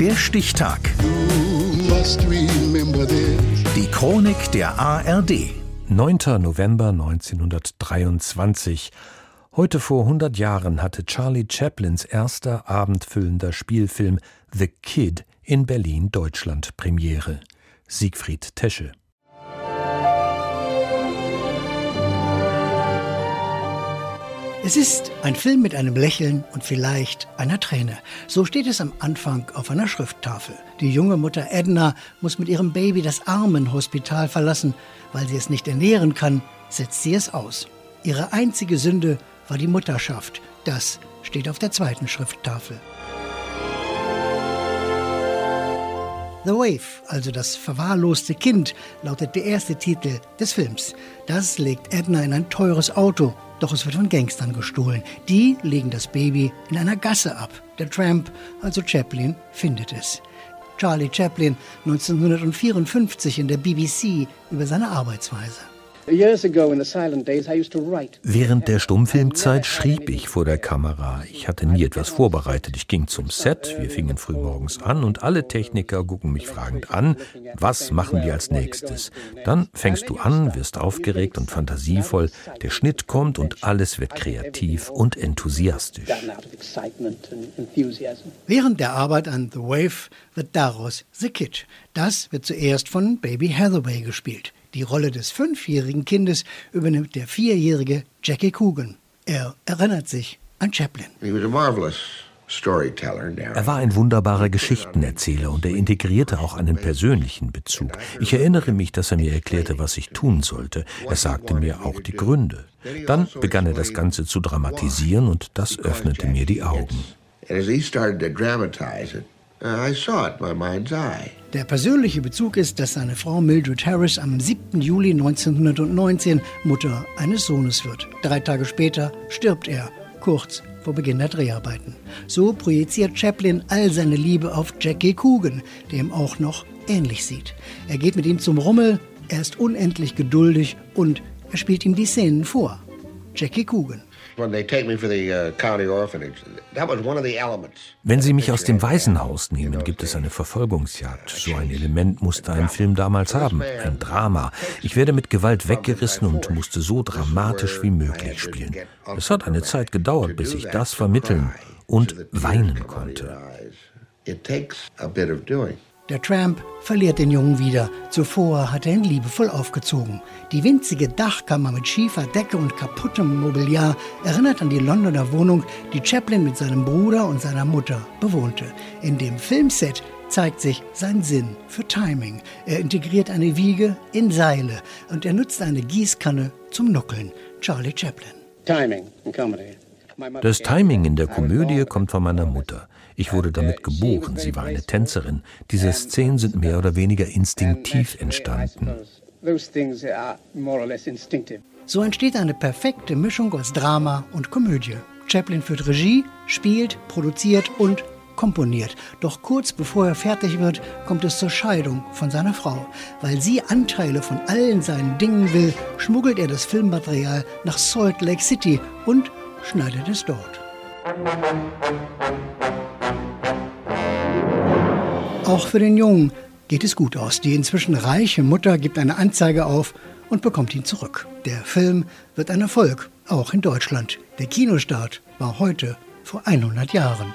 Der Stichtag. Die Chronik der ARD. 9. November 1923. Heute vor 100 Jahren hatte Charlie Chaplins erster abendfüllender Spielfilm The Kid in Berlin, Deutschland Premiere. Siegfried Tesche. Es ist ein Film mit einem Lächeln und vielleicht einer Träne. So steht es am Anfang auf einer Schrifttafel. Die junge Mutter Edna muss mit ihrem Baby das Armenhospital verlassen. Weil sie es nicht ernähren kann, setzt sie es aus. Ihre einzige Sünde war die Mutterschaft. Das steht auf der zweiten Schrifttafel. The Wave, also das verwahrloste Kind, lautet der erste Titel des Films. Das legt Edna in ein teures Auto, doch es wird von Gangstern gestohlen. Die legen das Baby in einer Gasse ab. Der Tramp, also Chaplin, findet es. Charlie Chaplin 1954 in der BBC über seine Arbeitsweise. Während der Stummfilmzeit schrieb ich vor der Kamera. Ich hatte nie etwas vorbereitet. Ich ging zum Set, wir fingen frühmorgens an und alle Techniker gucken mich fragend an, was machen wir als nächstes? Dann fängst du an, wirst aufgeregt und fantasievoll, der Schnitt kommt und alles wird kreativ und enthusiastisch. Während der Arbeit an The Wave wird daraus The Kid. Das wird zuerst von Baby Hathaway gespielt. Die Rolle des fünfjährigen Kindes übernimmt der vierjährige Jackie Coogan. Er erinnert sich an Chaplin. Er war ein wunderbarer Geschichtenerzähler und er integrierte auch einen persönlichen Bezug. Ich erinnere mich, dass er mir erklärte, was ich tun sollte. Er sagte mir auch die Gründe. Dann begann er das Ganze zu dramatisieren und das öffnete mir die Augen. Der persönliche Bezug ist, dass seine Frau Mildred Harris am 7. Juli 1919 Mutter eines Sohnes wird. Drei Tage später stirbt er, kurz vor Beginn der Dreharbeiten. So projiziert Chaplin all seine Liebe auf Jackie Coogan, der ihm auch noch ähnlich sieht. Er geht mit ihm zum Rummel, er ist unendlich geduldig und er spielt ihm die Szenen vor. Jackie Coogan. Uh, Wenn Sie mich aus dem Waisenhaus nehmen, gibt es eine Verfolgungsjagd. So ein Element musste ein Film damals haben, ein Drama. Ich werde mit Gewalt weggerissen und musste so dramatisch wie möglich spielen. Es hat eine Zeit gedauert, bis ich das vermitteln und weinen konnte. It takes a bit of doing. Der Tramp verliert den Jungen wieder. Zuvor hat er ihn liebevoll aufgezogen. Die winzige Dachkammer mit schiefer Decke und kaputtem Mobiliar erinnert an die Londoner Wohnung, die Chaplin mit seinem Bruder und seiner Mutter bewohnte. In dem Filmset zeigt sich sein Sinn für Timing. Er integriert eine Wiege in Seile und er nutzt eine Gießkanne zum Nuckeln. Charlie Chaplin. Timing in Comedy. Das Timing in der Komödie kommt von meiner Mutter. Ich wurde damit geboren, sie war eine Tänzerin. Diese Szenen sind mehr oder weniger instinktiv entstanden. So entsteht eine perfekte Mischung aus Drama und Komödie. Chaplin führt Regie, spielt, produziert und komponiert. Doch kurz bevor er fertig wird, kommt es zur Scheidung von seiner Frau. Weil sie Anteile von allen seinen Dingen will, schmuggelt er das Filmmaterial nach Salt Lake City und schneidet es dort. Auch für den Jungen geht es gut aus. Die inzwischen reiche Mutter gibt eine Anzeige auf und bekommt ihn zurück. Der Film wird ein Erfolg, auch in Deutschland. Der Kinostart war heute vor 100 Jahren.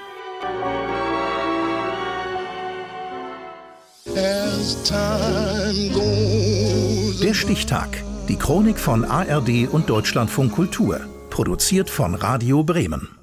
Der Stichtag. Die Chronik von ARD und Deutschlandfunk Kultur. Produziert von Radio Bremen.